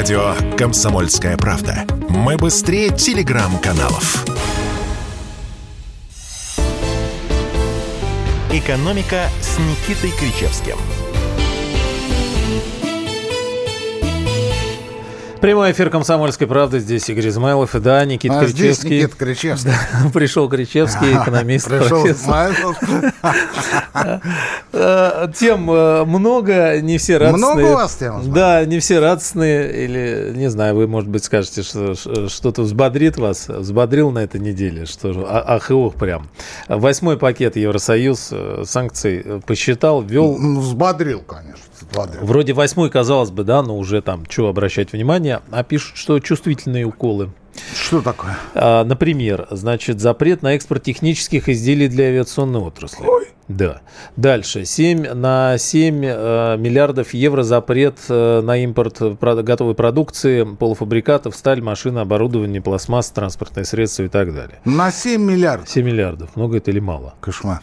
Радио «Комсомольская правда». Мы быстрее телеграм-каналов. «Экономика» с Никитой Кричевским – Прямой эфир «Комсомольской правды». Здесь Игорь Измайлов и, да, Никита а Кричевский. Здесь Никита Кричевский. Да, пришел Кричевский, экономист. Пришел Измайлов. Э, тем э, много, не все радостные. Много у вас тем? Да, не все радостные. Или, не знаю, вы, может быть, скажете, что что-то взбодрит вас. Взбодрил на этой неделе. Что а, ах и ох прям. Восьмой пакет Евросоюз э, санкций посчитал, ввел. Ну, взбодрил, конечно. Взбодрил. Вроде восьмой, казалось бы, да, но уже там, что обращать внимание а пишут, что чувствительные уколы. Что такое? А, например, значит, запрет на экспорт технических изделий для авиационной отрасли. Ой. Да. Дальше. 7, на 7 э, миллиардов евро запрет э, на импорт готовой продукции, полуфабрикатов, сталь, машины, оборудование, пластмасс, транспортные средства и так далее. На 7 миллиардов? 7 миллиардов. Много это или мало? Кошмар.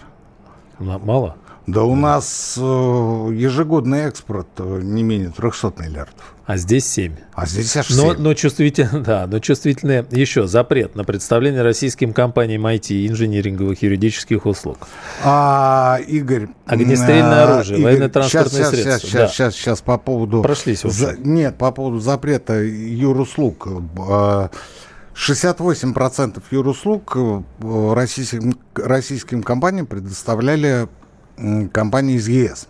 Мало? Да у нас э, ежегодный экспорт э, не менее 300 миллиардов. А здесь 7. А здесь аж 7. Но, но, чувствительно, да, но чувствительные еще запрет на представление российским компаниям IT, инжиниринговых, юридических услуг. А, Игорь... Огнестрельное а, оружие, военно-транспортные средства. Сейчас, да. сейчас, сейчас по поводу... Прошлись За, нет, по поводу запрета юруслуг. 68% юруслуг российским, российским компаниям предоставляли компании из ЕС.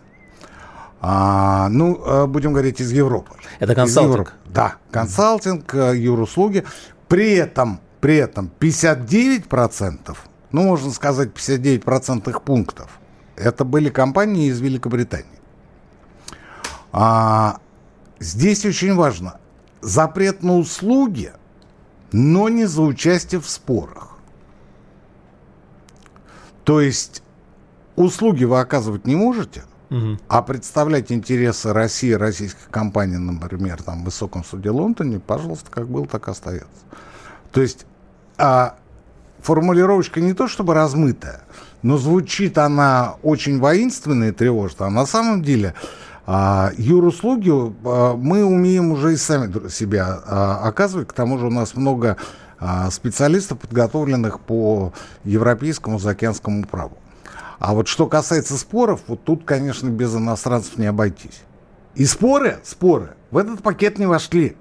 А, ну, э, будем говорить, из Европы. Это консалтинг? Да, консалтинг, э, юруслуги. При этом, при этом 59%, ну, можно сказать, 59% их пунктов, это были компании из Великобритании. А, здесь очень важно. Запрет на услуги, но не за участие в спорах. То есть услуги вы оказывать не можете, а представлять интересы России, российских компаний, например, там, в высоком суде Лондоне, пожалуйста, как был, так остается. То есть а, формулировочка не то чтобы размытая, но звучит она очень воинственно и тревожно, а на самом деле а, юруслуги а, мы умеем уже и сами себя а, оказывать, к тому же у нас много а, специалистов, подготовленных по европейскому заокеанскому праву. А вот что касается споров, вот тут, конечно, без иностранцев не обойтись. И споры, споры в этот пакет не вошли.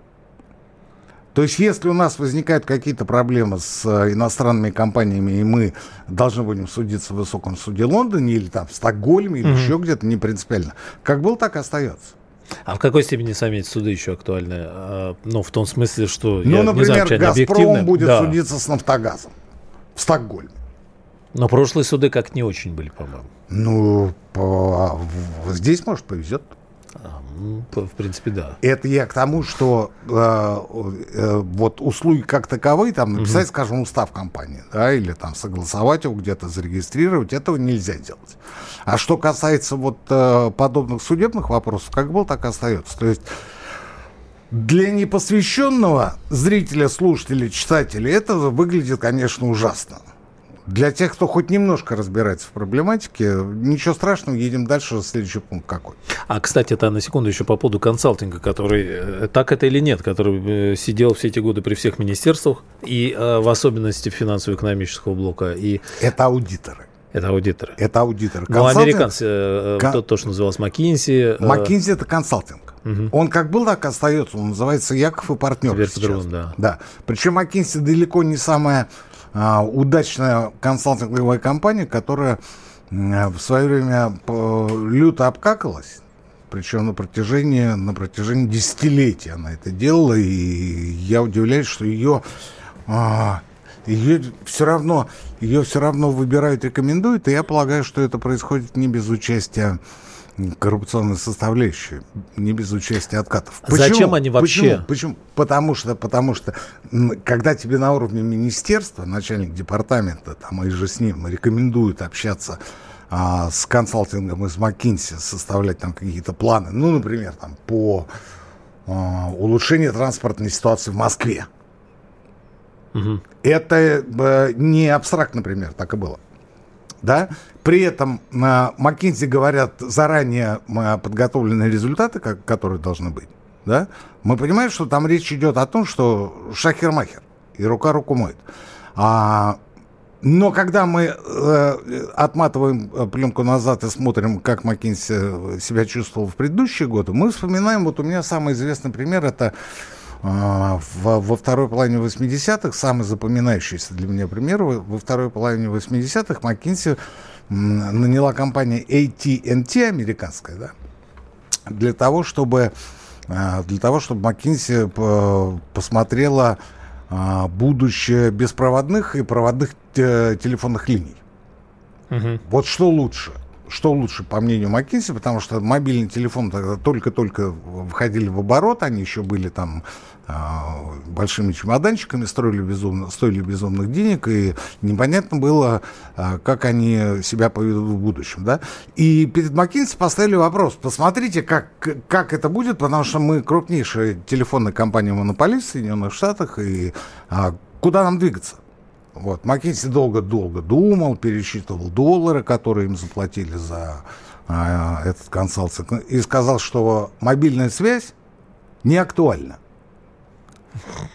То есть, если у нас возникают какие-то проблемы с э, иностранными компаниями, и мы должны будем судиться в высоком суде Лондоне или там в Стокгольме, или mm еще где-то, не принципиально. Как был, так и остается. А в какой степени сами эти суды еще актуальны? А, ну, в том смысле, что... Ну, я например, не знаю, «Газпром» будет да. судиться с «Нафтогазом» в Стокгольме. Но прошлые суды как не очень были, по-моему. Ну, по, здесь, может, повезет. А, ну, в принципе, да. Это я к тому, что э, э, вот услуги как таковые, там написать, угу. скажем, устав компании, да, или там согласовать его где-то, зарегистрировать, этого нельзя делать. А что касается вот э, подобных судебных вопросов, как был, так и остается. То есть для непосвященного зрителя, слушателя, читателя это выглядит, конечно, ужасно. Для тех, кто хоть немножко разбирается в проблематике, ничего страшного, едем дальше. Следующий пункт какой? А, кстати, это на секунду еще по поводу консалтинга, который, э, так это или нет, который э, сидел все эти годы при всех министерствах, и э, в особенности финансово-экономического блока. И... Это аудиторы. Это аудиторы. Это аудиторы. Ну, американцы, кон... то, то, что называлось McKinsey. McKinsey это консалтинг. Угу. Он как был, так остается. Он называется Яков и партнер. Теперь сейчас. да. да. Причем McKinsey далеко не самая удачная консалтинговая компания, которая в свое время люто обкакалась. Причем на протяжении, на протяжении десятилетий она это делала. И я удивляюсь, что ее, а, ее все равно, ее все равно выбирают, рекомендуют. И я полагаю, что это происходит не без участия коррупционной составляющей, не без участия откатов. Почему? Зачем они вообще? Почему? Почему? Потому что, потому что, когда тебе на уровне министерства, начальник департамента, там, и же с ним рекомендуют общаться а, с консалтингом из маккинси составлять там какие-то планы, ну, например, там, по а, улучшению транспортной ситуации в Москве. Угу. Это э, не абстракт, например, так и было да, при этом э, McKinsey говорят заранее э, подготовленные результаты, как, которые должны быть, да, мы понимаем, что там речь идет о том, что шахер-махер, и рука руку моет. А, но когда мы э, отматываем э, пленку назад и смотрим, как Маккинси себя чувствовал в предыдущие годы, мы вспоминаем, вот у меня самый известный пример, это во, во второй половине 80-х, самый запоминающийся для меня пример, во второй половине 80-х Маккинси наняла компания AT&T американская, да, для того, чтобы э, для того, чтобы Маккинси посмотрела а, будущее беспроводных и проводных телефонных линий. Угу. Вот что лучше? Что лучше, по мнению Маккинси, потому что мобильный телефон тогда только-только входили в оборот, они еще были там а, большими чемоданчиками, строили безумно, стоили безумных денег, и непонятно было, а, как они себя поведут в будущем. Да? И перед Маккинси поставили вопрос, посмотрите, как, как это будет, потому что мы крупнейшая телефонная компания-монополист в Соединенных Штатах, и а, куда нам двигаться? Вот. Маккинси долго-долго думал, пересчитывал доллары, которые им заплатили за а, этот консалтинг, и сказал, что мобильная связь не актуальна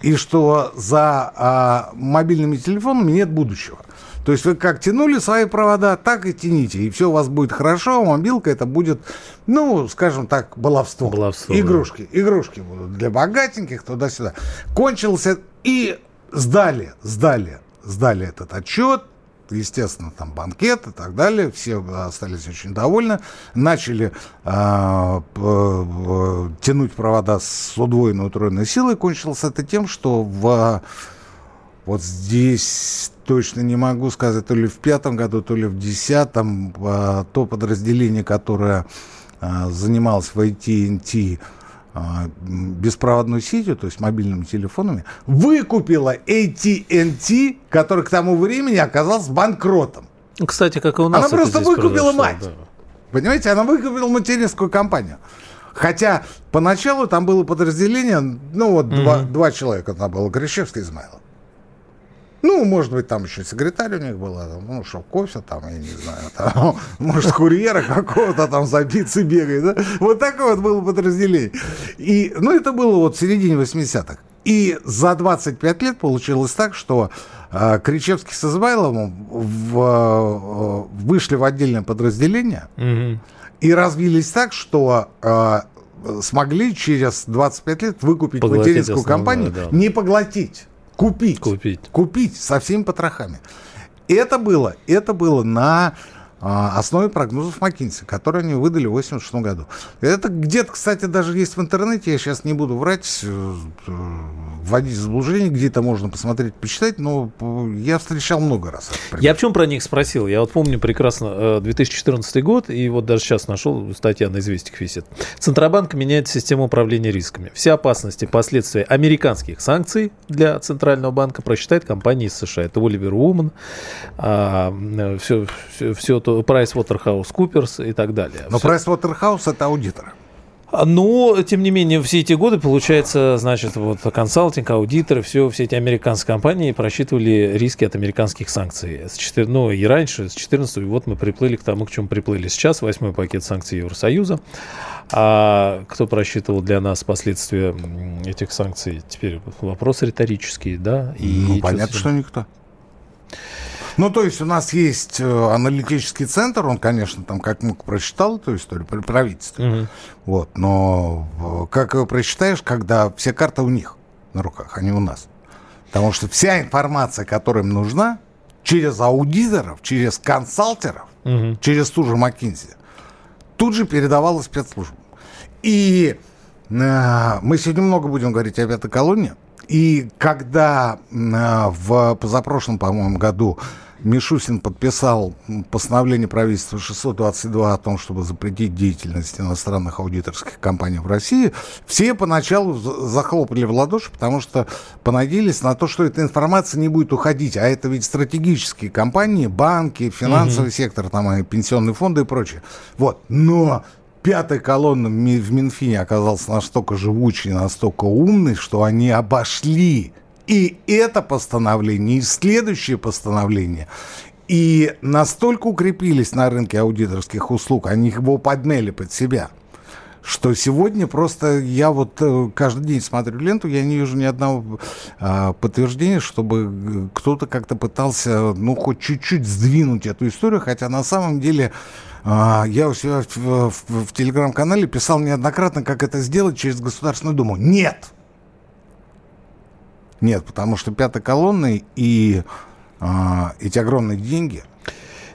и что за а, мобильными телефонами нет будущего. То есть вы как тянули свои провода, так и тяните, и все у вас будет хорошо, а мобилка это будет, ну, скажем так, баловство. баловство игрушки, да. игрушки будут для богатеньких туда-сюда. Кончился и сдали, сдали, сдали этот отчет, естественно, там банкет и так далее, все остались очень довольны, начали э, э, тянуть провода с удвоенной утроенной силой, кончилось это тем, что в вот здесь точно не могу сказать, то ли в пятом году, то ли в десятом, э, то подразделение, которое э, занималось в AT&T, а, беспроводной сетью, то есть мобильными телефонами, выкупила AT&T, который к тому времени оказался банкротом. Кстати, как и у нас. Она просто выкупила мать. Да. Понимаете, она выкупила материнскую компанию. Хотя поначалу там было подразделение, ну вот mm-hmm. два, два человека там было, Грищевский и Измайлов. Ну, может быть, там еще секретарь у них была, ну, шел кофе там, я не знаю, там, может, курьера какого-то там за пиццей бегает, да? Вот такое вот было подразделение. И, ну, это было вот в середине 80-х. И за 25 лет получилось так, что э, Кричевский с Измайловым в, э, вышли в отдельное подразделение угу. и развились так, что э, смогли через 25 лет выкупить поглотить материнскую компанию, да. не поглотить Купить. Купить. Купить со всеми потрохами. Это было, это было на а, основе прогнозов Маккинси, которые они выдали в 1986 году. Это где-то, кстати, даже есть в интернете, я сейчас не буду врать, э, вводить в заблуждение, где-то можно посмотреть, почитать, но я встречал много раз. Я в чем про них спросил? Я вот помню прекрасно 2014 э, год, и вот даже сейчас нашел, статья на известиях висит. Центробанк меняет систему управления рисками. Все опасности, последствия американских санкций для Центрального банка просчитает компания из США. Это Оливер Ууман, все, все, все то, PricewaterhouseCoopers и так далее. Но все. Pricewaterhouse это аудитор. Но, тем не менее, все эти годы, получается, значит, вот консалтинг, аудиторы, все, все эти американские компании просчитывали риски от американских санкций. С 4, ну, и раньше, с 14 вот мы приплыли к тому, к чему приплыли сейчас, восьмой пакет санкций Евросоюза. А кто просчитывал для нас последствия этих санкций? Теперь вопрос риторический, да? И ну, понятно, что никто. Ну, то есть у нас есть э, аналитический центр, он, конечно, там как мог прочитал эту историю при правительстве. Угу. Вот, но э, как его прочитаешь, когда все карты у них на руках, а не у нас. Потому что вся информация, которая им нужна, через аудиторов, через консалтеров, угу. через ту же McKinsey, тут же передавалась спецслужбам. И э, мы сегодня много будем говорить о пятой колонии. И когда э, в позапрошлом, по-моему, году Мишусин подписал постановление правительства 622 о том, чтобы запретить деятельность иностранных аудиторских компаний в России, все поначалу захлопали в ладоши, потому что понадеялись на то, что эта информация не будет уходить. А это ведь стратегические компании, банки, финансовый угу. сектор, там, и пенсионные фонды и прочее. Вот. Но пятая колонна в Минфине оказалась настолько живучей, настолько умной, что они обошли и это постановление, и следующее постановление. И настолько укрепились на рынке аудиторских услуг, они его подмели под себя, что сегодня просто я вот э, каждый день смотрю ленту, я не вижу ни одного а, подтверждения, чтобы э, кто-то как-то пытался, ну, хоть чуть-чуть сдвинуть эту историю, хотя на самом деле а, я у себя в, в, в телеграм-канале писал неоднократно, как это сделать через Государственную Думу. Нет! Нет, потому что пятой колонной и а, эти огромные деньги –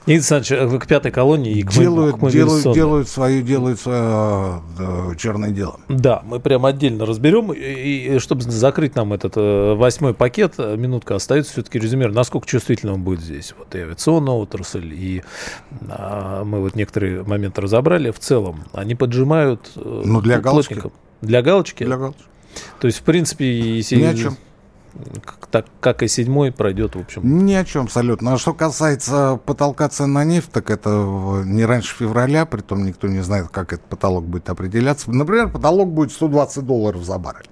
Никита Александрович, вы к пятой колонии и к делают, к делают, делают свое, делают свое э, черное дело. Да, мы прям отдельно разберем. И, и чтобы закрыть нам этот э, восьмой пакет, э, минутка остается все-таки резюмер. Насколько чувствительно он будет здесь? Вот и авиационная отрасль, и а, мы вот некоторые моменты разобрали. В целом, они поджимают э, ну, для галочки. Для галочки? Для галочки. То есть, в принципе, если... Ни о чем так как и седьмой пройдет, в общем. Ни о чем абсолютно. А что касается потолка цен на нефть, так это не раньше февраля, при том никто не знает, как этот потолок будет определяться. Например, потолок будет 120 долларов за баррель.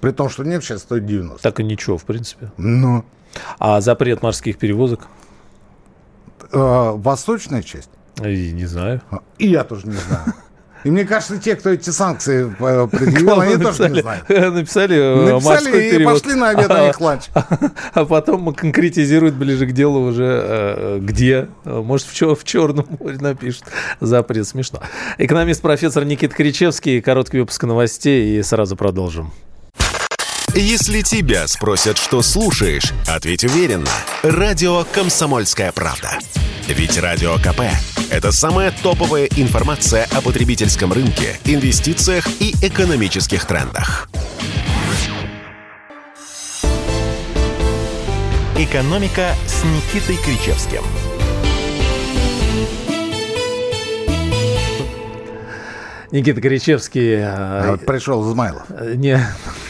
При том, что нефть сейчас стоит 90. Так и ничего, в принципе. Ну. А запрет морских перевозок? Э, восточная часть? И не знаю. И я тоже не знаю. И мне кажется, те, кто эти санкции э, предъявил, они тоже не знают. Написали, э, написали и пошли на обед, на них ланч. А потом конкретизируют ближе к делу уже э, где. Может, в Черном море напишут. Запрет. Смешно. Экономист профессор Никит Кричевский. Короткий выпуск новостей и сразу продолжим. Если тебя спросят, что слушаешь, ответь уверенно. Радио «Комсомольская правда». Ведь Радио КП – это самая топовая информация о потребительском рынке, инвестициях и экономических трендах. «Экономика» с Никитой Кричевским – Никита Горячевский... А вот пришел Измайлов. Э, не.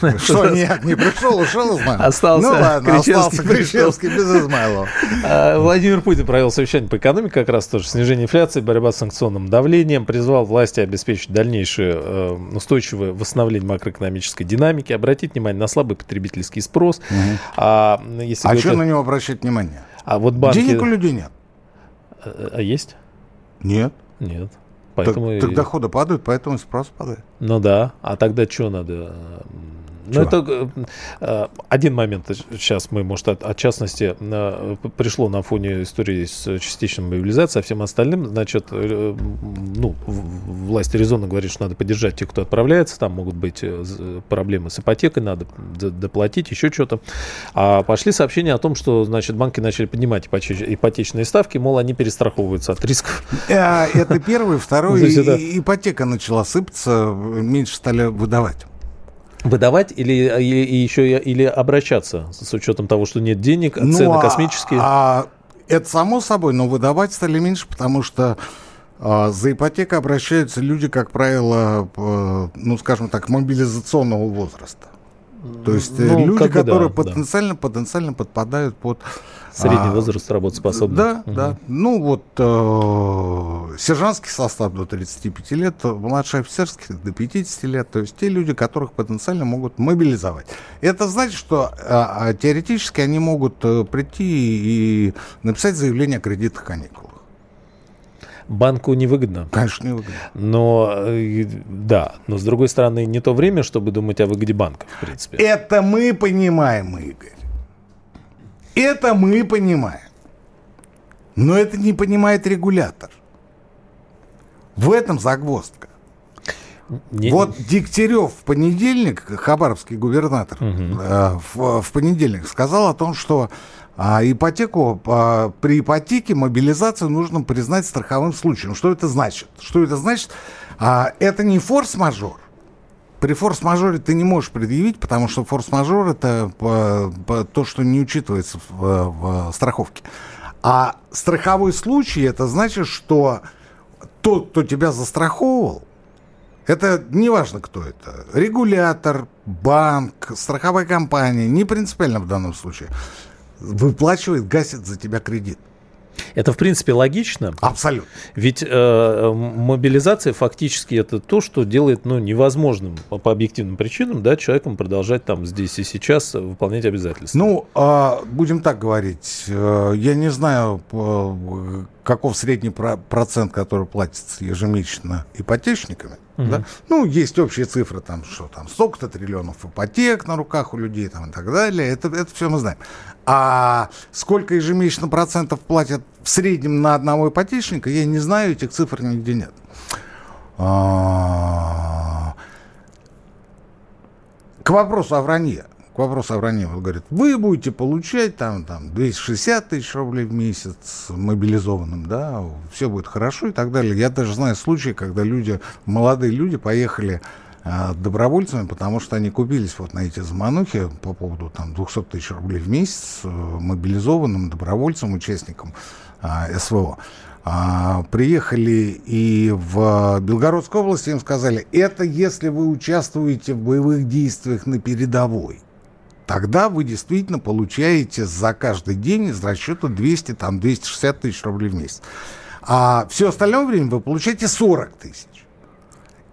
Что, нет, не пришел, ушел Измайлов? Остался Ну ладно, Кричевский остался Кричевский без Измайлова. А, Владимир Путин провел совещание по экономике, как раз тоже снижение инфляции, борьба с санкционным давлением, призвал власти обеспечить дальнейшее э, устойчивое восстановление макроэкономической динамики, обратить внимание на слабый потребительский спрос. А, если а что на него обращать внимание? А вот банки... Денег у людей нет. А, а есть? Нет. Нет. Поэтому так, и... так доходы падают, поэтому спрос падает. Ну да, а тогда что надо? Ну, это э, э, один момент. Сейчас мы, может, от, от частности, пришло на фоне истории с частичной мобилизацией, а всем остальным, значит, э, ну, власть резонно говорит, что надо поддержать тех, кто отправляется, там могут быть проблемы с ипотекой, надо доплатить, еще что-то. А пошли сообщения о том, что, значит, банки начали поднимать ипотечные ставки, мол, они перестраховываются от рисков. Это первый, второй, ипотека начала сыпаться, меньше стали выдавать. Выдавать или, или еще или обращаться с учетом того, что нет денег, ну, цены а, космические? А, это само собой, но выдавать стали меньше, потому что а, за ипотекой обращаются люди, как правило, по, ну, скажем так, мобилизационного возраста. То есть э, ну, люди, которые да, потенциально, да. потенциально подпадают под Средний а, возраст работоспособный. Да, угу. да. Ну вот э, сержантский состав до 35 лет, младший офицерский до 50 лет, то есть те люди, которых потенциально могут мобилизовать. Это значит, что э, теоретически они могут э, прийти и написать заявление о кредитных каникулах. Банку невыгодно. Конечно, невыгодно. Но, э, да, но с другой стороны, не то время, чтобы думать о выгоде банка, в принципе. Это мы понимаем, Игорь. Это мы понимаем. Но это не понимает регулятор. В этом загвоздка. Не... Вот Дегтярев в понедельник, хабаровский губернатор, угу. э, в, в понедельник сказал о том, что а, ипотеку а, при ипотеке мобилизацию нужно признать страховым случаем. Что это значит? Что это значит? А, это не форс-мажор, при форс-мажоре ты не можешь предъявить, потому что форс-мажор это по, то, что не учитывается в, в страховке. А страховой случай это значит, что тот, кто тебя застраховывал, это неважно, кто это. Регулятор, банк, страховая компания, не принципиально в данном случае, выплачивает, гасит за тебя кредит. Это, в принципе, логично. Абсолютно. Ведь э, мобилизация фактически это то, что делает ну, невозможным по, по объективным причинам да, человеком продолжать там здесь и сейчас выполнять обязательства. Ну, э, будем так говорить. Э, я не знаю, э, каков средний про- процент, который платится ежемесячно ипотечниками. Угу. Да? Ну, есть общие цифры, там, что там столько-то триллионов ипотек на руках у людей там, и так далее. Это, это все мы знаем. А сколько ежемесячно процентов платят в среднем на одного ипотечника, я не знаю, этих цифр нигде нет. А, к вопросу о вранье к вопросу о вранье, говорит, вы будете получать там, там 260 тысяч рублей в месяц мобилизованным, да, все будет хорошо и так далее. Я даже знаю случаи, когда люди, молодые люди поехали а, добровольцами, потому что они купились вот на эти заманухи по поводу там 200 тысяч рублей в месяц э, мобилизованным добровольцам, участникам а, СВО. А, приехали и в Белгородскую область, им сказали, это если вы участвуете в боевых действиях на передовой тогда вы действительно получаете за каждый день из расчета 200, там, 260 тысяч рублей в месяц. А все остальное время вы получаете 40 тысяч.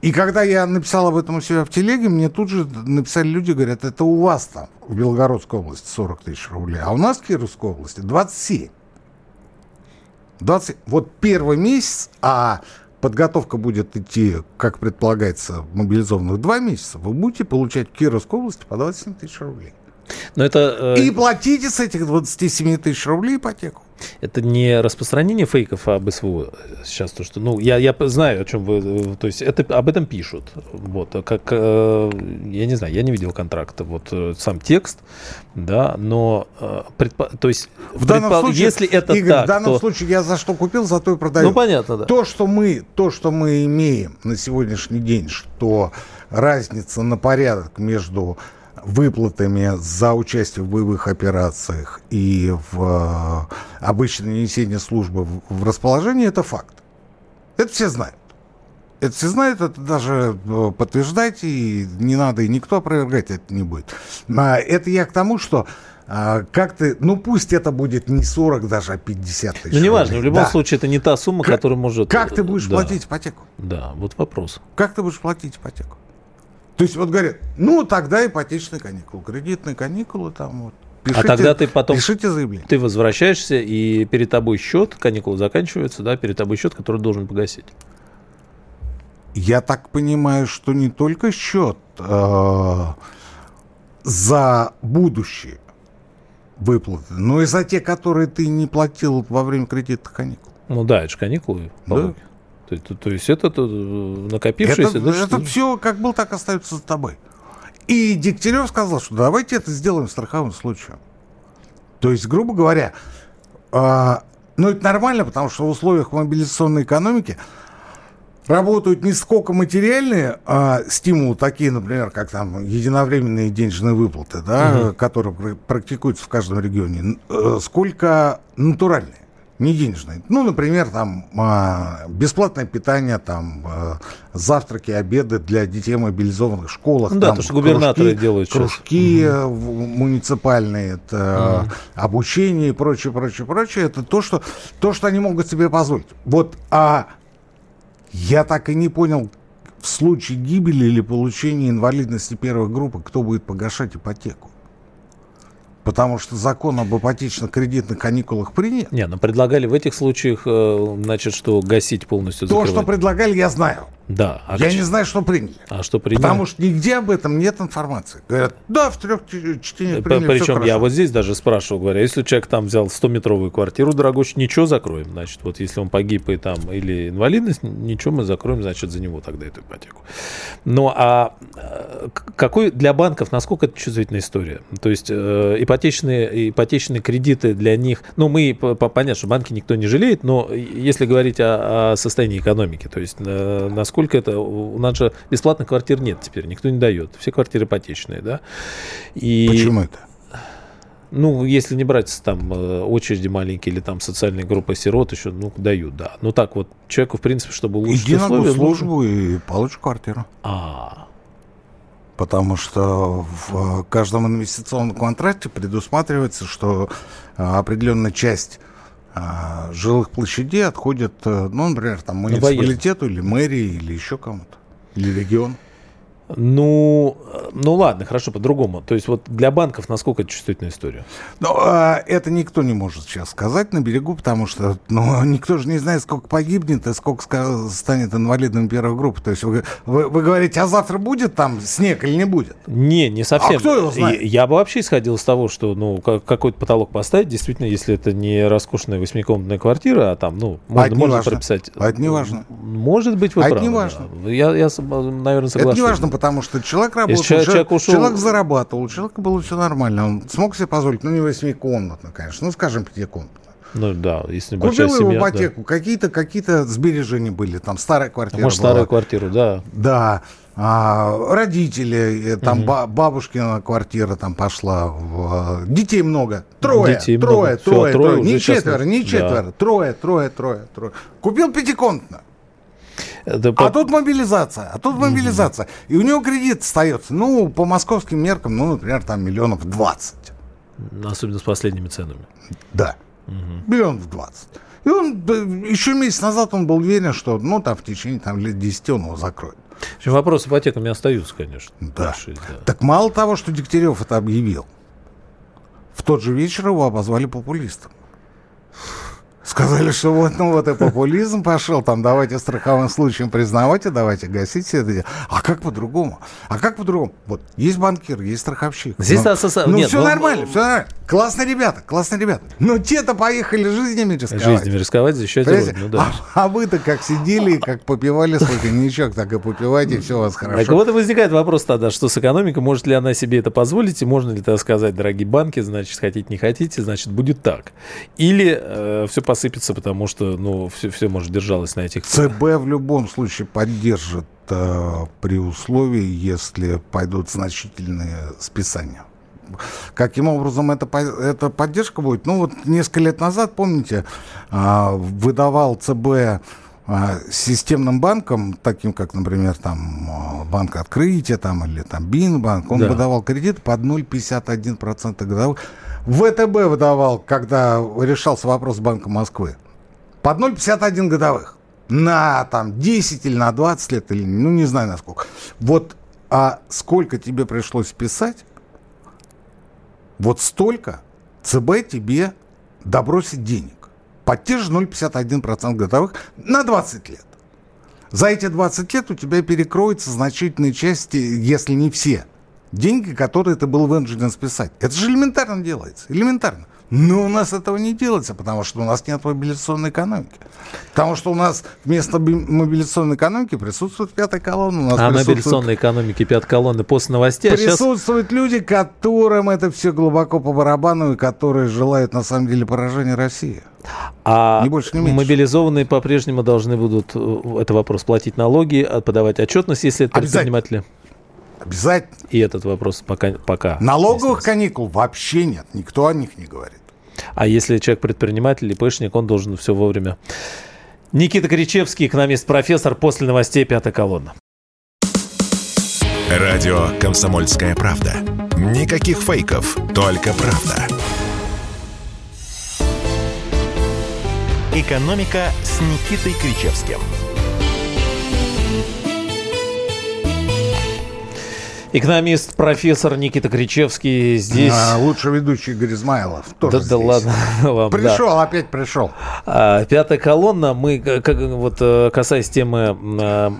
И когда я написал об этом у себя в телеге, мне тут же написали люди, говорят, это у вас там в Белгородской области 40 тысяч рублей, а у нас в Кировской области 27. 20, вот первый месяц, а подготовка будет идти, как предполагается, мобилизованных два месяца, вы будете получать в Кировской области по 27 тысяч рублей. Но это, э... И платите с этих 27 тысяч рублей ипотеку. Это не распространение фейков об СВО сейчас то, что, ну, я, я знаю, о чем вы, то есть это об этом пишут, вот, как, э, я не знаю, я не видел контракта, вот, э, сам текст, да, но, э, предпо, то есть, в данном предпо, случае, если это Игорь, так, в данном то... случае я за что купил, за то и продаю. Ну, понятно, да. То, что мы, то, что мы имеем на сегодняшний день, что разница на порядок между выплатами за участие в боевых операциях и в э, обычное несение службы в расположении, это факт. Это все знают. Это все знают, это даже э, подтверждать и не надо, и никто опровергать это не будет. А это я к тому, что а, как ты, ну пусть это будет не 40 даже, а 50 тысяч. Ну неважно, в любом да. случае это не та сумма, как, которая может... Как ты будешь да. платить ипотеку? Да, вот вопрос. Как ты будешь платить ипотеку? То есть вот говорят, ну тогда ипотечные каникулы, кредитные каникулы там вот. Пишите, а тогда ты потом пишите заявление. Ты возвращаешься, и перед тобой счет, каникулы заканчиваются, да, перед тобой счет, который должен погасить. Я так понимаю, что не только счет э, за будущее выплаты, но и за те, которые ты не платил во время кредитных каникул. Ну да, это же каникулы. Да. То, то, то есть это то, накопившееся... Это, да, это все как был, так остается за тобой. И Дегтярев сказал, что давайте это сделаем страховым случаем. То есть, грубо говоря, э, ну это нормально, потому что в условиях мобилизационной экономики работают не сколько материальные а, стимулы, такие, например, как там единовременные денежные выплаты, да, угу. которые практикуются в каждом регионе, э, сколько натуральные не денежные. Ну, например, там а, бесплатное питание, там а, завтраки, обеды для детей мобилизованных в школах. Ну, да, там, то, что губернаторы кружки, делают Кружки сейчас. муниципальные, это угу. обучение и прочее, прочее, прочее. Это то что, то, что они могут себе позволить. Вот, а я так и не понял, в случае гибели или получения инвалидности первой группы, кто будет погашать ипотеку? Потому что закон об ипотечно-кредитных каникулах принят. Не, ну, предлагали в этих случаях, э, значит, что гасить полностью То, закрывать. что предлагали, я знаю. Да. А я к... не знаю, что приняли. А что приняли? Потому что нигде об этом нет информации. Говорят, да, в трех чтениях приняли, Причем я вот здесь даже спрашивал, говоря, если человек там взял 100-метровую квартиру, дорогой, ничего закроем. Значит, вот если он погиб и там, или инвалидность, ничего мы закроем, значит, за него тогда эту ипотеку. Ну, а э, какой для банков, насколько это чувствительная история? То есть э, ипотечные, ипотечные кредиты для них, ну, мы, понятно, что банки никто не жалеет, но если говорить о, о состоянии экономики, то есть э, насколько насколько это... У нас же бесплатных квартир нет теперь, никто не дает. Все квартиры ипотечные, да. И... Почему это? Ну, если не брать там э, очереди маленькие или там социальные группы сирот еще, ну, дают, да. Ну, так вот, человеку, в принципе, чтобы улучшить Иди условия... Иди на службу нужно... и получишь квартиру. А, Потому что в каждом инвестиционном контракте предусматривается, что э, определенная часть а, жилых площадей отходят, э, ну, например, там, муниципалитету или мэрии, или еще кому-то, или регион. Ну, ну ладно, хорошо, по-другому. То есть вот для банков насколько это чувствительная история? Ну, а, это никто не может сейчас сказать на берегу, потому что ну, никто же не знает, сколько погибнет и сколько станет инвалидом первой группы. То есть вы, вы, вы говорите, а завтра будет там снег или не будет? Не, не совсем. А кто его знает? Я, я бы вообще исходил из того, что ну, какой-то потолок поставить, действительно, если это не роскошная восьмикомнатная квартира, а там, ну, можно, а можно прописать. А это не важно. Может быть, вы а правы. это не важно. Я, я, наверное, соглашусь. Это не важно, потому что человек работал, человек, человек, ушел... человек зарабатывал, у человека было все нормально. Он смог себе позволить, ну, не восьмикомнатно, конечно, ну, скажем, пятикомнатно. Ну да, если Купил семья. его ипотеку, да. какие-то какие сбережения были, там старая квартира. Может, была. старая квартира, да. Да. А, родители, э, там угу. бабушкина квартира там пошла. В... Детей много. Трое, Детей трое, много. трое, Все, трое. трое. Не четверо, не четверо. Да. Трое, трое, трое, трое. Купил пятикомнатно. Это а тут мобилизация, а тут мобилизация. Угу. И у него кредит остается, ну, по московским меркам, ну, например, там миллионов 20. Особенно с последними ценами. Да, угу. миллионов 20. И он еще месяц назад он был уверен, что ну там в течение там, лет 10 он его закроет. В общем, вопросы ипотеками остаются, конечно. Да. Большие, да. Так мало того, что Дегтярев это объявил, в тот же вечер его обозвали популистом. Сказали, что вот, ну вот и популизм пошел, там давайте страховым случаем признавайте, давайте гасите это дело. А как по-другому? А как по-другому? Вот есть банкир, есть страховщик. Здесь ну, асоци... ну Нет, все но... нормально, все нормально. Классные ребята, классные ребята. Но те-то поехали жизнями рисковать. Жизнями рисковать, защищать родину, ну, да. А, а вы-то как сидели, как попивали свой коньячок, так и попивайте, все у вас хорошо. Так вот и возникает вопрос тогда, что с экономикой, может ли она себе это позволить, и можно ли тогда сказать, дорогие банки, значит, хотите, не хотите, значит, будет так. Или э, все посыпется, потому что, ну, все, все может, держалось на этих... ЦБ в любом случае поддержит э, при условии, если пойдут значительные списания. Каким образом это, эта поддержка будет? Ну, вот несколько лет назад, помните, э, выдавал ЦБ э, системным банкам, таким как, например, там Банк Открытия там, или там Бинбанк, он да. выдавал кредит под 0,51% годовых. ВТБ выдавал, когда решался вопрос Банка Москвы, под 0,51 годовых. На там 10 или на 20 лет, или ну не знаю на сколько. Вот а сколько тебе пришлось писать, вот столько ЦБ тебе добросит денег. Под те же 0,51% годовых на 20 лет. За эти 20 лет у тебя перекроется значительная часть, если не все, деньги, которые ты был вынужден списать. Это же элементарно делается. Элементарно. Но у нас этого не делается, потому что у нас нет мобилизационной экономики. Потому что у нас вместо мобилизационной экономики присутствует пятая колонна. У нас а присутствует... мобилизационной экономики пятой колонны после новостей. А присутствуют сейчас... люди, которым это все глубоко по барабану и которые желают на самом деле поражения России. А не больше, не меньше. мобилизованные по-прежнему должны будут, э, это вопрос, платить налоги, подавать отчетность, если это предприниматели? Обязательно. И этот вопрос пока... пока Налоговых каникул вообще нет, никто о них не говорит. А если человек предприниматель или пышник, он должен все вовремя. Никита Кричевский, экономист-профессор, после новостей «Пятая колонна». Радио «Комсомольская правда». Никаких фейков, только правда. «Экономика» с Никитой Кричевским – Экономист, профессор Никита Кричевский здесь. А, лучший ведущий Игорь Измайлов. Тоже да, здесь. да ладно вам. Пришел, да. опять пришел. А, пятая колонна. Мы, как, вот э, касаясь темы а,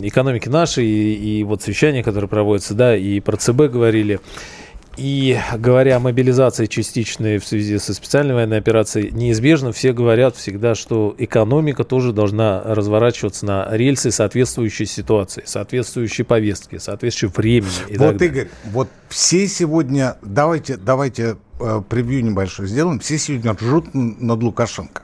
экономики нашей и, и вот совещания, которые проводятся, да, и про ЦБ говорили. И говоря о мобилизации частичной в связи со специальной военной операцией, неизбежно все говорят всегда, что экономика тоже должна разворачиваться на рельсы соответствующей ситуации, соответствующей повестки, соответствующей времени. И вот, Игорь, вот все сегодня, давайте, давайте э, превью небольшое сделаем, все сегодня ржут над Лукашенко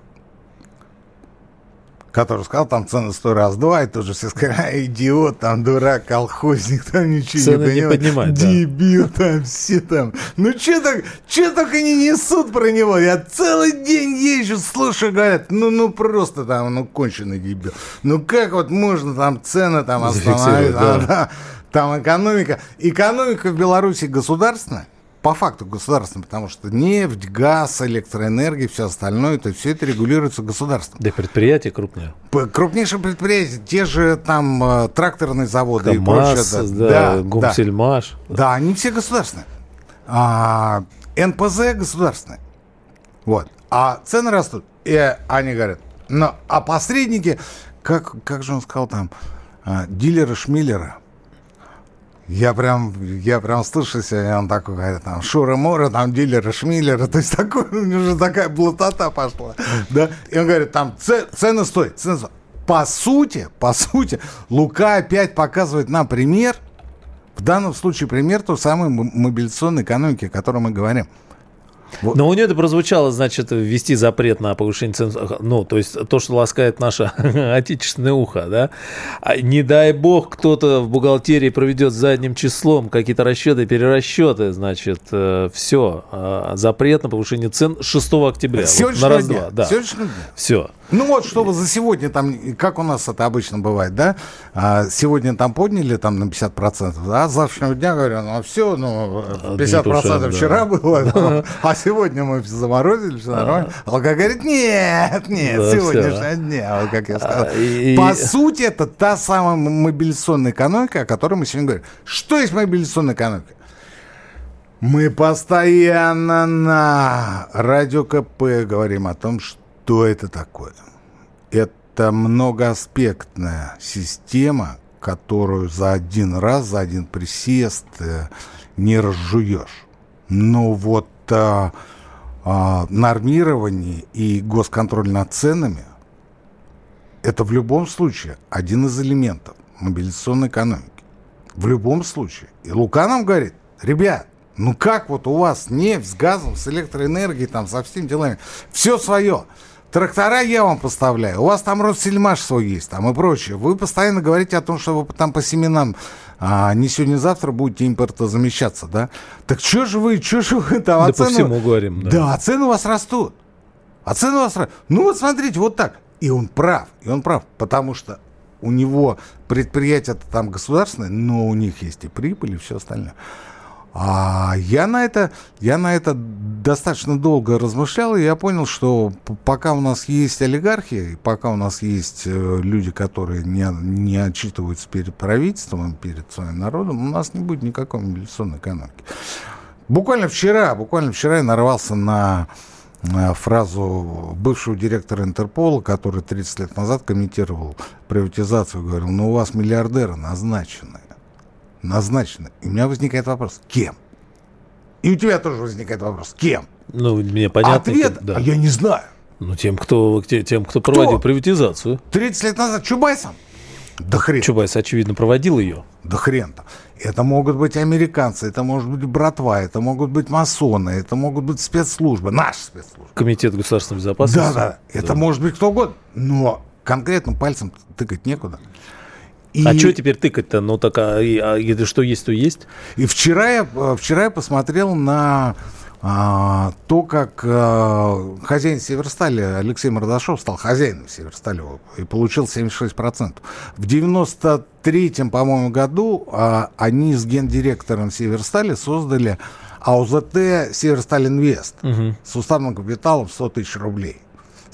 который сказал, там цены сто раз два, и тоже все сказали, идиот, там дурак, колхозник, там ничего цены не понимает. Не поднимать, Дебил да. там, все там. Ну что так, что только не несут про него. Я целый день езжу, слушаю, говорят, ну, ну просто там, ну конченый дебил. Ну как вот можно там цены там остановить, да. там экономика. Экономика в Беларуси государственная, по факту государственным, потому что нефть, газ, электроэнергия, все остальное, то все это регулируется государством. Да предприятия крупные. Крупнейшие предприятия, те же там э, тракторные заводы КамАЗ, и прочее. Да, да, Гумсельмаш. Да, да, они все государственные. А, НПЗ государственные. Вот. А цены растут. И они говорят, ну, а посредники, как, как же он сказал там, а, дилеры Шмиллера. Я прям, я прям слышу себя, он такой говорит, там, Шура Мура, там, дилеры Шмиллера, то есть такой, у него уже такая блатота пошла, да, и он говорит, там, цены стоят, цены стоят. По сути, по сути, Лука опять показывает нам пример, в данном случае пример той самой мобилизационной экономики, о которой мы говорим. Вот. Но у нее это прозвучало, значит, ввести запрет на повышение цен, ну, то есть то, что ласкает наше отечественное ухо, да. А не дай бог кто-то в бухгалтерии проведет задним числом какие-то расчеты, перерасчеты, значит, э, все. Э, запрет на повышение цен 6 октября. Вот, на раз-два, да. Все. Ну вот, чтобы за сегодня там, как у нас это обычно бывает, да, а, сегодня там подняли там на 50%, да, с завтрашнего дня говорю, ну все, ну 50% процентов вчера да. было, а сегодня мы все заморозили, все нормально. Алка говорит, нет, нет, да, сегодняшнего дня, вот как я сказал. А, и... По сути, это та самая мобилизационная экономика, о которой мы сегодня говорим. Что есть мобилизационная экономика? Мы постоянно на радио КП говорим о том, что что это такое? Это многоаспектная система, которую за один раз, за один присест э, не разжуешь. Но вот а, а, нормирование и госконтроль над ценами – это в любом случае один из элементов мобилизационной экономики. В любом случае. И Лука нам говорит, ребят, ну как вот у вас нефть с газом, с электроэнергией, там, со всеми делами, все свое – Трактора я вам поставляю. У вас там Россельмаш свой есть там и прочее. Вы постоянно говорите о том, что вы там по семенам а не сегодня, завтра будете импортозамещаться, да? Так что же вы, что же вы там? А да цену... по всему говорим, да. Да, а цены у вас растут. А цены у вас растут. Ну вот смотрите, вот так. И он прав, и он прав, потому что у него предприятие там государственное, но у них есть и прибыль, и все остальное. А я на это, я на это достаточно долго размышлял, и я понял, что пока у нас есть олигархи, пока у нас есть э, люди, которые не, не отчитываются перед правительством, перед своим народом, у нас не будет никакой милиционной экономики. Буквально вчера, буквально вчера я нарвался на фразу бывшего директора Интерпола, который 30 лет назад комментировал приватизацию, говорил, ну у вас миллиардеры назначены назначены. И у меня возникает вопрос, кем? И у тебя тоже возникает вопрос, кем? Ну, мне понятно. Ответ, да. а я не знаю. Ну, тем, кто, тем, кто, кто проводил приватизацию. 30 лет назад Чубайсом? Да хрен. Чубайс, очевидно, проводил ее. Да хрен-то. Это могут быть американцы, это может быть братва, это могут быть масоны, это могут быть спецслужбы, наши спецслужбы. Комитет государственной безопасности. Да, да, это может быть кто угодно, но конкретно пальцем тыкать некуда. И... А что теперь тыкать-то? Ну так, а, а, что есть, то есть. И вчера я, вчера я посмотрел на а, то, как а, хозяин Северстали Алексей Мордашов стал хозяином Северстали и получил 76%. В 93-м, по-моему, году а, они с гендиректором Северстали создали АУЗТ Северсталь Инвест угу. с уставным капиталом 100 тысяч рублей.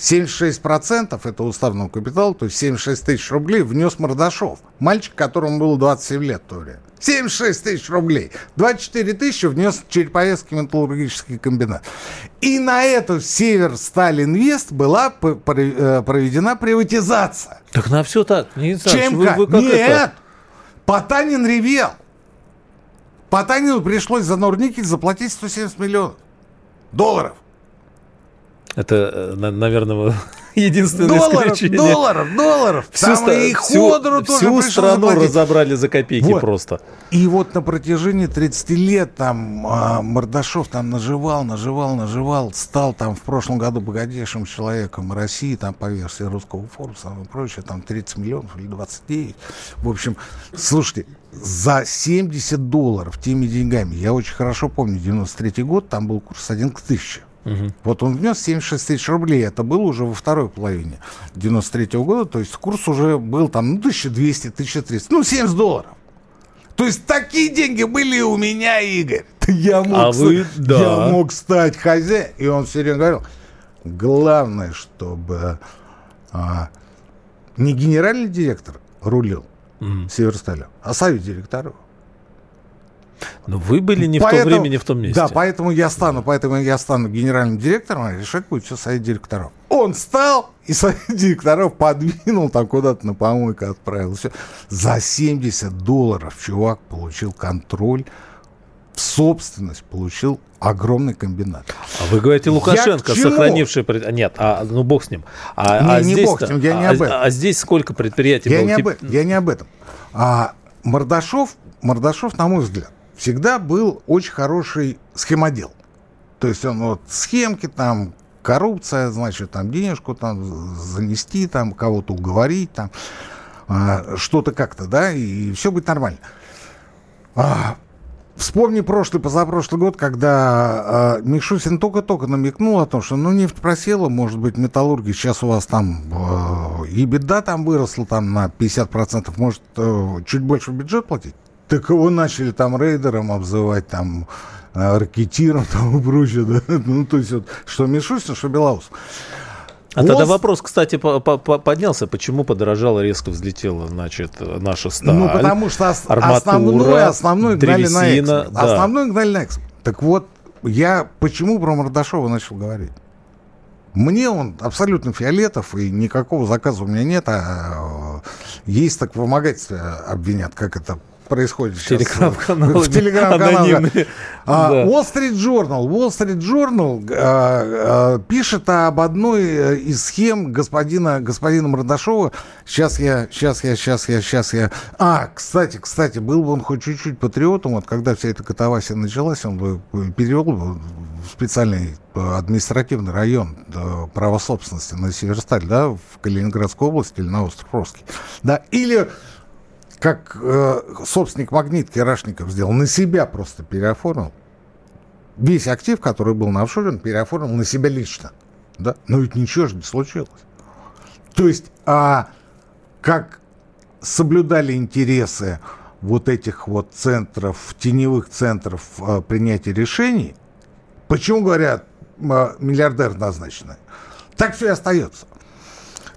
76% это уставного капитала, то есть 76 тысяч рублей внес Мордашов. Мальчик, которому было 27 лет в то время. 76 тысяч рублей. 24 тысячи внес Череповецкий металлургический комбинат. И на эту Север Сталин Вест была э, проведена приватизация. Так на все так. Не Чем вы, вы как Нет! Это? Потанин ревел. Потанину пришлось за Норникель заплатить 170 миллионов долларов. Это, э, наверное, единственное долларов, исключение. Долларов, долларов, всю, ста- и всю, всю страну заплатить. разобрали за копейки вот. просто. И вот на протяжении 30 лет там а, Мордашов там наживал, наживал, наживал, стал там в прошлом году богатейшим человеком России, там по версии русского форуса и прочее, там 30 миллионов или 29. В общем, слушайте, за 70 долларов теми деньгами, я очень хорошо помню, 93 год, там был курс 1 к 1000. Угу. Вот он внес 76 тысяч рублей. Это было уже во второй половине 93 -го года. То есть курс уже был там ну, 1200, 1300. Ну, 70 долларов. То есть такие деньги были у меня, Игорь. Я мог, а вы, да. я мог стать хозяином. И он все время говорил, главное, чтобы а, не генеральный директор рулил mm. Северсталем, а совет директоров. Но вы были не поэтому, в то время, не в том месте. Да, поэтому я стану, поэтому я стану генеральным директором, а решать будет все совет директоров. Он стал, и совет директоров подвинул, там куда-то на помойку отправил. Все. За 70 долларов чувак получил контроль в собственность получил огромный комбинат. А вы говорите Лукашенко, сохранивший... Нет, а, ну бог с ним. А, не, а не здесь, бог с ним, я не а, об этом. А, а здесь сколько предприятий я было? Не об, я не об этом. А, Мордашов, Мордашов, на мой взгляд, всегда был очень хороший схемодел. То есть он вот схемки там, коррупция, значит, там денежку там занести, там кого-то уговорить, там а, что-то как-то, да, и все будет нормально. А, Вспомни прошлый, позапрошлый год, когда э, Мишустин только-только намекнул о том, что ну нефть просела, может быть, металлурги, сейчас у вас там э, и беда там выросла там на 50%, может, э, чуть больше бюджет платить? Так его начали там рейдером обзывать, там, э, ракетиром там и прочее, да? Ну, то есть вот, что Мишустин, что Белаус. А Лос... тогда вопрос, кстати, по -по поднялся, почему подорожало, резко взлетела, значит, наша сталь, Ну, потому что ос арматура, основной, основной гнали на экспорт. Да. Основной гнали на экспорт. Так вот, я почему про Мордашова начал говорить? Мне он абсолютно фиолетов, и никакого заказа у меня нет, а есть так в вымогательстве обвинят, как это происходит сейчас. Телеграм-канал. В телеграм-канале. А, Wall Street Journal. Wall Street Journal а, а, пишет об одной э, из схем господина, господина Мордашова. Сейчас я, сейчас я, сейчас я, сейчас я. А, кстати, кстати, был бы он хоть чуть-чуть патриотом, вот когда вся эта катавасия началась, он бы перевел бы в специальный административный район да, права собственности на Северсталь, да, в Калининградской области или на остров Русский. Да, или как э, собственник магнитки Рашников сделал, на себя просто переоформил. Весь актив, который был на офшоре, он переоформил на себя лично. Да? Но ведь ничего же не случилось. То есть, а как соблюдали интересы вот этих вот центров, теневых центров э, принятия решений, почему говорят э, миллиардер назначенный? Так все и остается.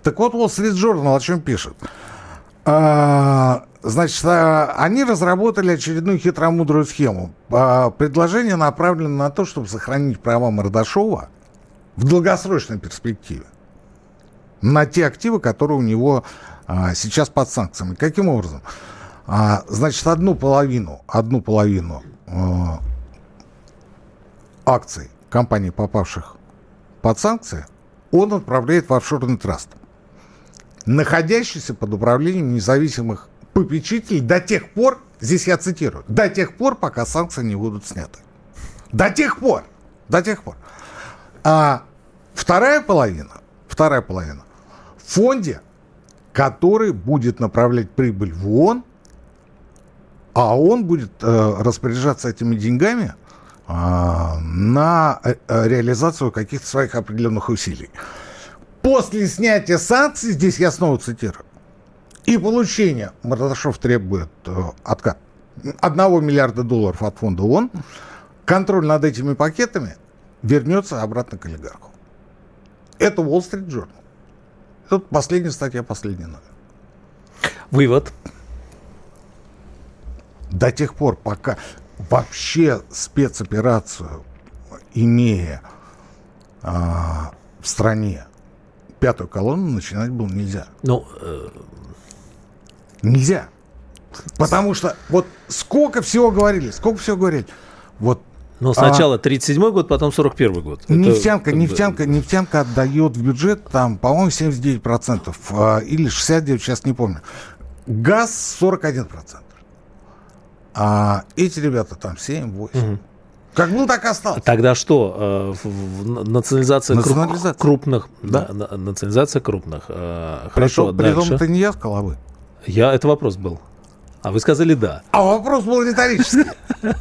Так вот, Wall Street Journal о чем пишет? А, значит, а, они разработали очередную хитромудрую схему. А, предложение направлено на то, чтобы сохранить права Мордашова в долгосрочной перспективе на те активы, которые у него сейчас под санкциями. Каким образом? Значит, одну половину, одну половину акций компаний, попавших под санкции, он отправляет в офшорный траст находящийся под управлением независимых попечителей до тех пор, здесь я цитирую, до тех пор, пока санкции не будут сняты. До тех пор, до тех пор. А вторая половина, вторая половина в фонде, который будет направлять прибыль в ООН, а он будет э, распоряжаться этими деньгами э, на э, реализацию каких-то своих определенных усилий после снятия санкций, здесь я снова цитирую, и получения, Мардашов требует э, откат 1 миллиарда долларов от фонда ООН, контроль над этими пакетами вернется обратно к олигарху. Это Wall Street Journal. Это последняя статья, последний номер. Вывод. До тех пор, пока вообще спецоперацию, имея а, в стране пятую колонну начинать было нельзя. Ну, э... нельзя. Потому что вот сколько всего говорили, сколько всего говорили. Вот но сначала а, 37-й год, потом 41-й год. Нефтянка, Это, нефтянка, нефтянка отдает в бюджет, там, по-моему, 79%, а, или 69%, сейчас не помню. Газ 41%. А эти ребята там 7-8%. Угу. Как был, так и остался. Тогда что? Э, национализация, национализация. крупных. Да? Национализация крупных. Э, хорошо, дальше. это не я сказал, а вы. Я, это вопрос был. А вы сказали да. А вопрос был риторический.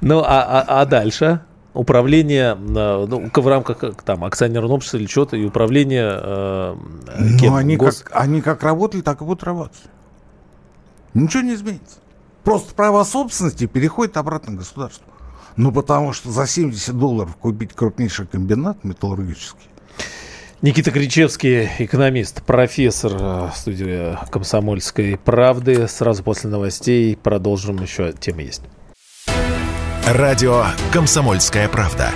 Ну, а, а, а дальше? Управление э, ну, в рамках там акционерного общества или что-то, и управление э, кем? Ну, они, Гос... как, они как работали, так и будут работать. Ничего не изменится. Просто право собственности переходит обратно к государству. Ну, потому что за 70 долларов купить крупнейший комбинат металлургический. Никита Кричевский, экономист, профессор э, студии «Комсомольской правды». Сразу после новостей продолжим, еще тема есть. Радио «Комсомольская правда».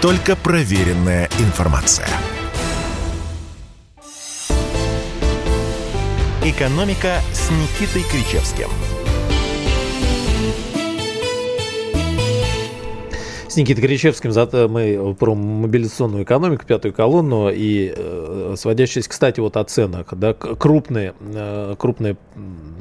Только проверенная информация. «Экономика» с Никитой Кричевским – С Никитой Горячевским зато мы про мобилизационную экономику, пятую колонну, и э, сводящись, кстати, вот о ценах, да, крупные, э, крупные,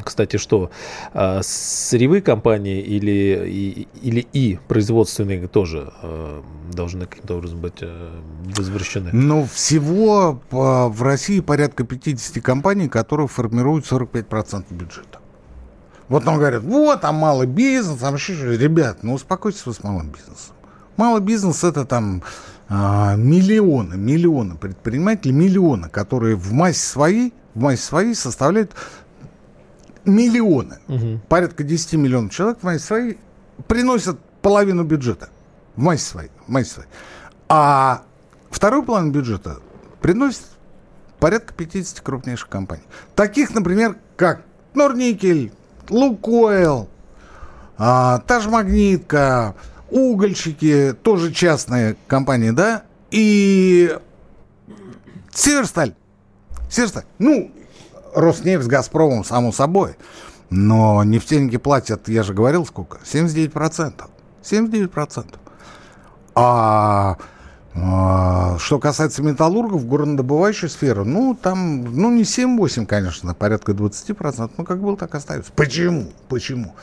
кстати, что, э, сырьевые компании или или и производственные тоже э, должны каким-то образом быть э, возвращены? Ну, всего в России порядка 50 компаний, которые формируют 45% бюджета. Вот нам говорят, вот, там малый бизнес, там еще Ребят, ну успокойтесь вы с малым бизнесом. Малый бизнес это там а, миллионы, миллионы предпринимателей, миллионы, которые в массе своей, в массе своей составляют миллионы. Угу. Порядка 10 миллионов человек в массе своей приносят половину бюджета. В массе своей. В массе своей. А вторую половину бюджета приносит порядка 50 крупнейших компаний. Таких, например, как Норникель, Лукойл, а, Тажмагнитка, угольщики, тоже частные компании, да, и Северсталь. Северсталь. Ну, Роснефть с Газпромом, само собой. Но нефтяники платят, я же говорил, сколько? 79%. 79%. А, а что касается металлургов, горнодобывающей сферы, ну, там, ну, не 7-8, конечно, порядка 20%, но как был, так остается. Почему? Почему?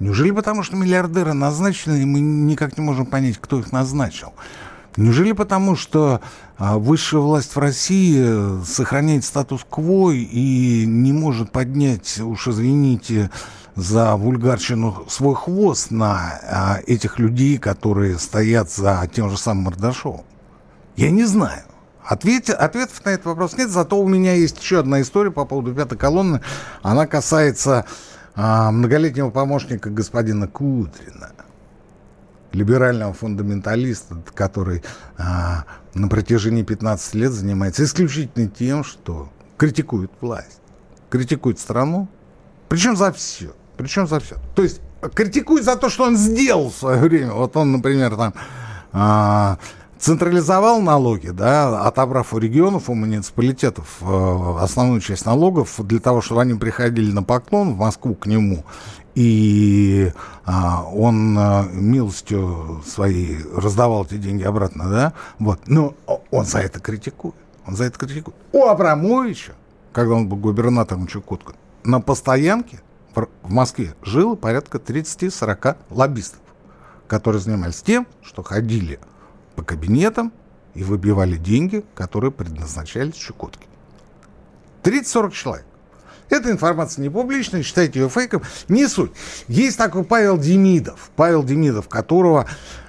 Неужели потому, что миллиардеры назначены, и мы никак не можем понять, кто их назначил? Неужели потому, что а, высшая власть в России сохраняет статус-кво и не может поднять, уж извините, за вульгарщину свой хвост на а, этих людей, которые стоят за тем же самым Мордашовым? Я не знаю. Ответ, ответов на этот вопрос нет, зато у меня есть еще одна история по поводу пятой колонны. Она касается многолетнего помощника господина Кудрина, либерального фундаменталиста, который а, на протяжении 15 лет занимается исключительно тем, что критикует власть, критикует страну, причем за все, причем за все. То есть критикует за то, что он сделал в свое время. Вот он, например, там... А, централизовал налоги, да, отобрав у регионов, у муниципалитетов э, основную часть налогов для того, чтобы они приходили на поклон в Москву к нему. И а, он а, милостью своей раздавал эти деньги обратно, да, вот. Но он за это критикует. Он за это критикует. У Абрамовича, когда он был губернатором Чукотка, на постоянке в Москве жило порядка 30-40 лоббистов, которые занимались тем, что ходили по кабинетам и выбивали деньги, которые предназначались Чукотке. 30-40 человек. Эта информация не публичная, считайте ее фейком. Не суть. Есть такой Павел Демидов. Павел Демидов, которого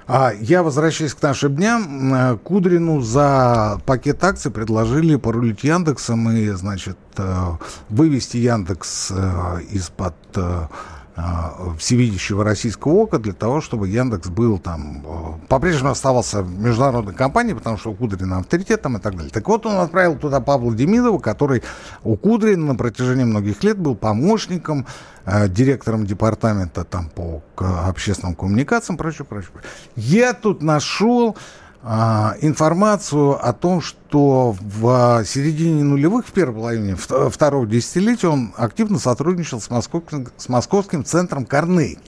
а, я, возвращаясь к нашим дням, а, Кудрину за пакет акций предложили порулить Яндексом и, значит, а, вывести Яндекс а, из-под... А, а, всевидящего российского ока для того, чтобы Яндекс был там, э, по-прежнему оставался международной компанией, потому что у Кудрина авторитет там и так далее. Так вот, он отправил туда Павла Демидова, который у Кудрина на протяжении многих лет был помощником, э, директором департамента там по общественным коммуникациям, прочее, прочее. Я тут нашел а, информацию о том, что в середине нулевых, в первой половине второго десятилетия он активно сотрудничал с московским, с московским центром Карнеги.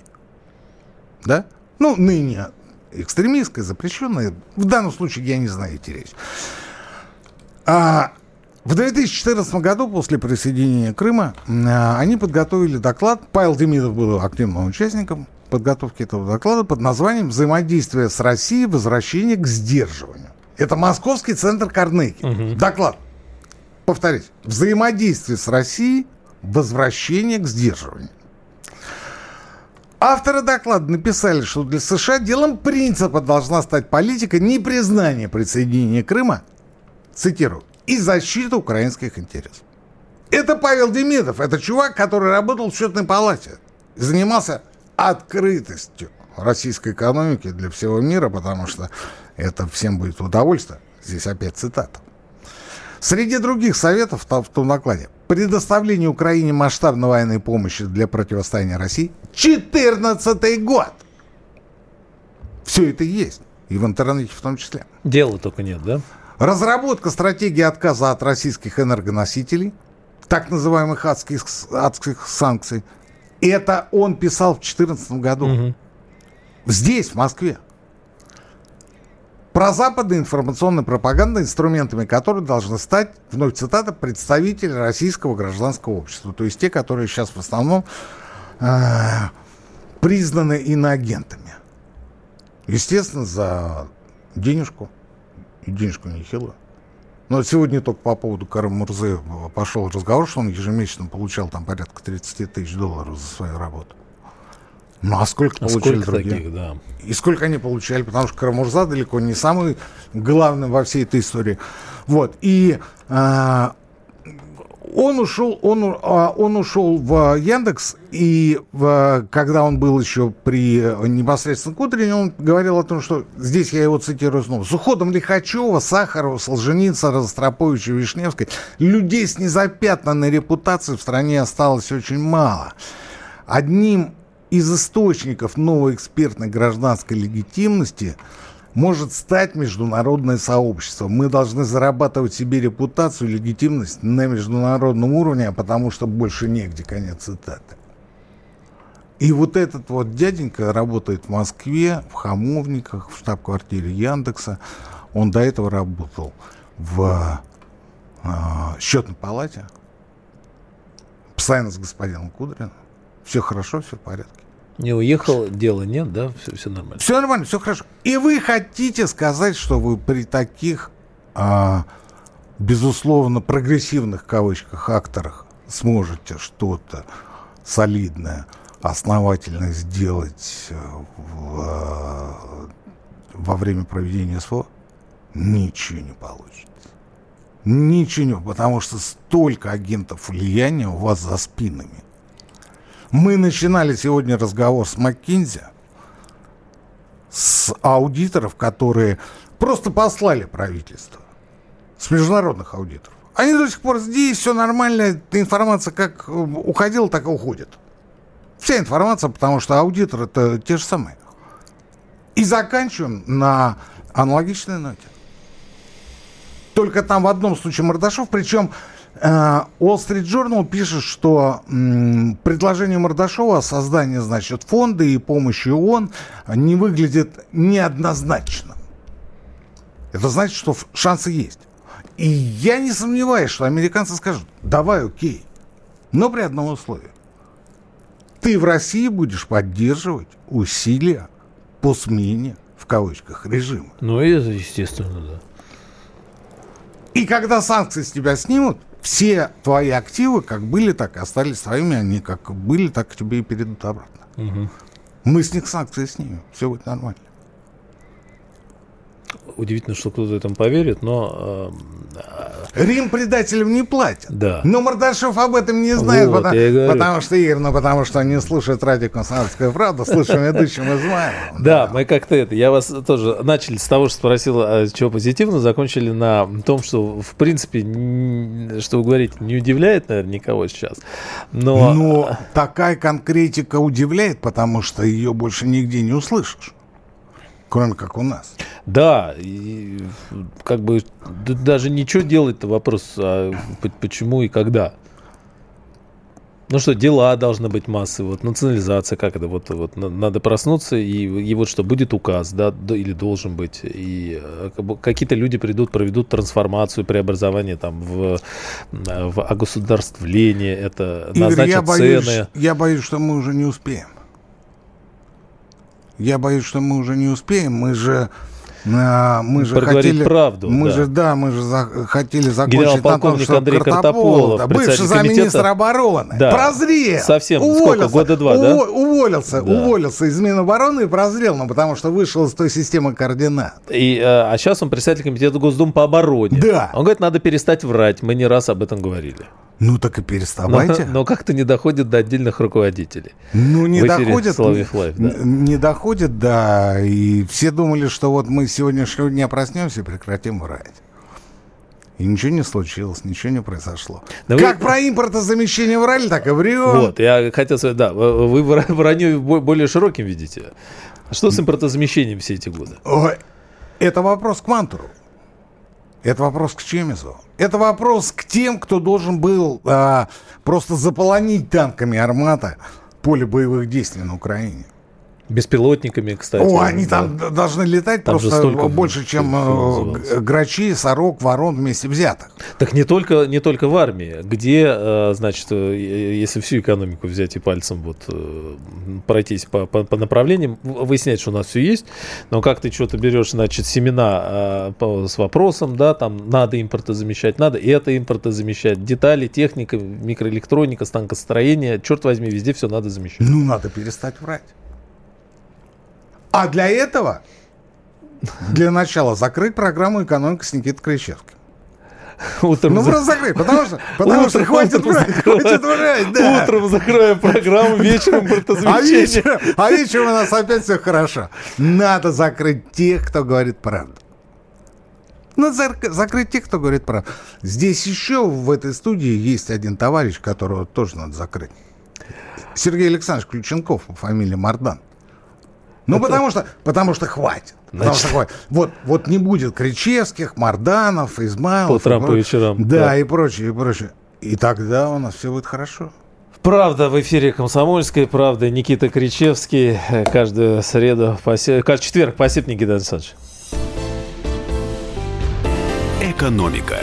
Да? Ну, ныне экстремистская, запрещенная. В данном случае я не знаю эти речи. А, в 2014 году, после присоединения Крыма, а, они подготовили доклад. Павел Демидов был активным участником подготовки этого доклада под названием «Взаимодействие с Россией. Возвращение к сдерживанию». Это Московский центр Карнеги. Угу. Доклад. Повторюсь. Взаимодействие с Россией. Возвращение к сдерживанию. Авторы доклада написали, что для США делом принципа должна стать политика непризнания присоединения Крыма, цитирую, и защита украинских интересов. Это Павел Демидов, это чувак, который работал в счетной палате, занимался открытостью. российской экономики для всего мира, потому что это всем будет удовольствие. Здесь опять цитата. Среди других советов в том накладе предоставление Украине масштабной военной помощи для противостояния России 14 год. Все это есть. И в интернете в том числе. Дела только нет, да? Разработка стратегии отказа от российских энергоносителей, так называемых адских, адских санкций. Это он писал в 2014 году. Угу. Здесь, в Москве. Про западная информационная пропаганда, инструментами которой должны стать, вновь цитата, представители российского гражданского общества. То есть те, которые сейчас в основном э, признаны иноагентами. Естественно, за денежку. И денежку нехилую. Но сегодня только по поводу Карам Мурзы пошел разговор, что он ежемесячно получал там порядка 30 тысяч долларов за свою работу. Ну, а сколько а получали сколько другие? Таких, да. И сколько они получали, потому что Карамурза далеко не самый главный во всей этой истории. Вот. И а, он ушел, он, а, он ушел в Яндекс, и когда он был еще при непосредственно Кудрине, он говорил о том, что здесь я его цитирую снова. С уходом Лихачева, Сахарова, Солженицына, Ростроповича, Вишневской людей с незапятнанной репутацией в стране осталось очень мало. Одним из источников новой экспертной гражданской легитимности может стать международное сообщество. Мы должны зарабатывать себе репутацию легитимность на международном уровне, а потому что больше негде, конец цитаты. И вот этот вот дяденька работает в Москве, в Хамовниках, в штаб-квартире Яндекса. Он до этого работал в э, счетной палате, постоянно с господином Кудриным. Все хорошо, все в порядке. Не уехал, дела нет, да? Все, все нормально. Все нормально, все хорошо. И вы хотите сказать, что вы при таких, а, безусловно, прогрессивных, кавычках, акторах сможете что-то солидное, основательное сделать э, в, э, во время проведения СВО? Ничего не получится. Ничего, потому что столько агентов влияния у вас за спинами. Мы начинали сегодня разговор с Маккинзи, с аудиторов, которые просто послали правительство, с международных аудиторов. Они до сих пор здесь, все нормально, информация как уходила, так и уходит. Вся информация, потому что аудитор это те же самые. И заканчиваем на аналогичной ноте. Только там в одном случае Мордашов, причем Э, Wall Street Journal пишет, что предложение Мордашова о создании, значит, фонда и помощи ООН не выглядит неоднозначно. Это значит, что шансы есть. И я не сомневаюсь, что американцы скажут, давай, окей, но при одном условии. Ты в России будешь поддерживать усилия по смене, в кавычках, режима. Ну, естественно, да. И когда санкции с тебя снимут, все твои активы как были, так и остались твоими, они как были, так к тебе и перейдут обратно. Угу. Мы с них санкции снимем, все будет нормально. Удивительно, что кто-то этому поверит, но... Рим предателям не платят. Да. Но Мордашов об этом не знает, вот, потому, потому что, Игорь, ну потому что не слушает радио «Комсомольская правда», слушаем ведущим Измайловым. Да, мы как-то это... Я вас тоже начали с того, что спросил, а чего позитивно, закончили на том, что, в принципе, что вы говорите, не удивляет, наверное, никого сейчас. Но... Но такая конкретика удивляет, потому что ее больше нигде не услышишь кроме как у нас. Да, и как бы даже ничего делать-то вопрос, а почему и когда. Ну что, дела должны быть массы, вот национализация, как это, вот, вот надо проснуться, и, и вот что, будет указ, да, или должен быть, и э, какие-то люди придут, проведут трансформацию, преобразование там в, в огосударствление, это Игорь, назначат я боюсь, цены. Я боюсь, что мы уже не успеем. Я боюсь, что мы уже не успеем. Мы же а, мы же хотели правду. Мы да. же да, мы же за, хотели закончить на том, что Андрей Картополов, да, бывший замминистра обороны, да, прозрел, совсем уволился, сколько года два, да? Уволился, да. уволился из Минобороны и прозрел, ну потому что вышел из той системы координат. И а, а сейчас он председатель комитета Госдумы по обороне. Да. Он говорит, надо перестать врать. Мы не раз об этом говорили. Ну так и переставайте. Но, но как-то не доходит до отдельных руководителей. Ну не доходит. Live, да. Не доходит, да. И все думали, что вот мы сегодняшнего дня проснемся и прекратим врать. И ничего не случилось, ничего не произошло. Да как вы... про импортозамещение врали, так и врем. Вот, я хотел сказать, да, вы вранье более широким видите. А что с импортозамещением все эти годы? Ой, это вопрос к Мантуру. Это вопрос к Чемизу. Это вопрос к тем, кто должен был а, просто заполонить танками армата поле боевых действий на Украине. Беспилотниками, кстати. О, они да. там должны летать там просто больше, чем э, грачи, сорок, ворон вместе взятых. Так не только, не только в армии. Где, э, значит, э, если всю экономику взять и пальцем вот пройтись по, по, по направлениям, выяснять, что у нас все есть, но как ты что-то берешь, значит, семена с вопросом, да, там надо импортозамещать, надо это импортозамещать, детали, техника, микроэлектроника, станкостроение, черт возьми, везде все надо замещать. Ну, надо перестать врать. А для этого, для начала, закрыть программу «Экономика» с Никитой Кричевским. Утром ну, за... просто закрыть, потому что, потому утром, что хватит утром брать, хватит брать, да. Утром закроем программу, вечером а вечером, а вечером у нас опять все хорошо. Надо закрыть тех, кто говорит правду. Надо закрыть тех, кто говорит правду. Здесь еще в этой студии есть один товарищ, которого тоже надо закрыть. Сергей Александрович Ключенков по фамилии Мардан. Ну, это... потому что, потому что хватит. Потому что хватит. Вот, вот не будет Кричевских, Марданов, Измайлов. По утрам, по вечерам. Да, да, и прочее, и прочее. И тогда у нас все будет хорошо. Правда в эфире «Комсомольской правды». Никита Кричевский. Каждую среду, каждый четверг. Спасибо, Никита Александрович. Экономика.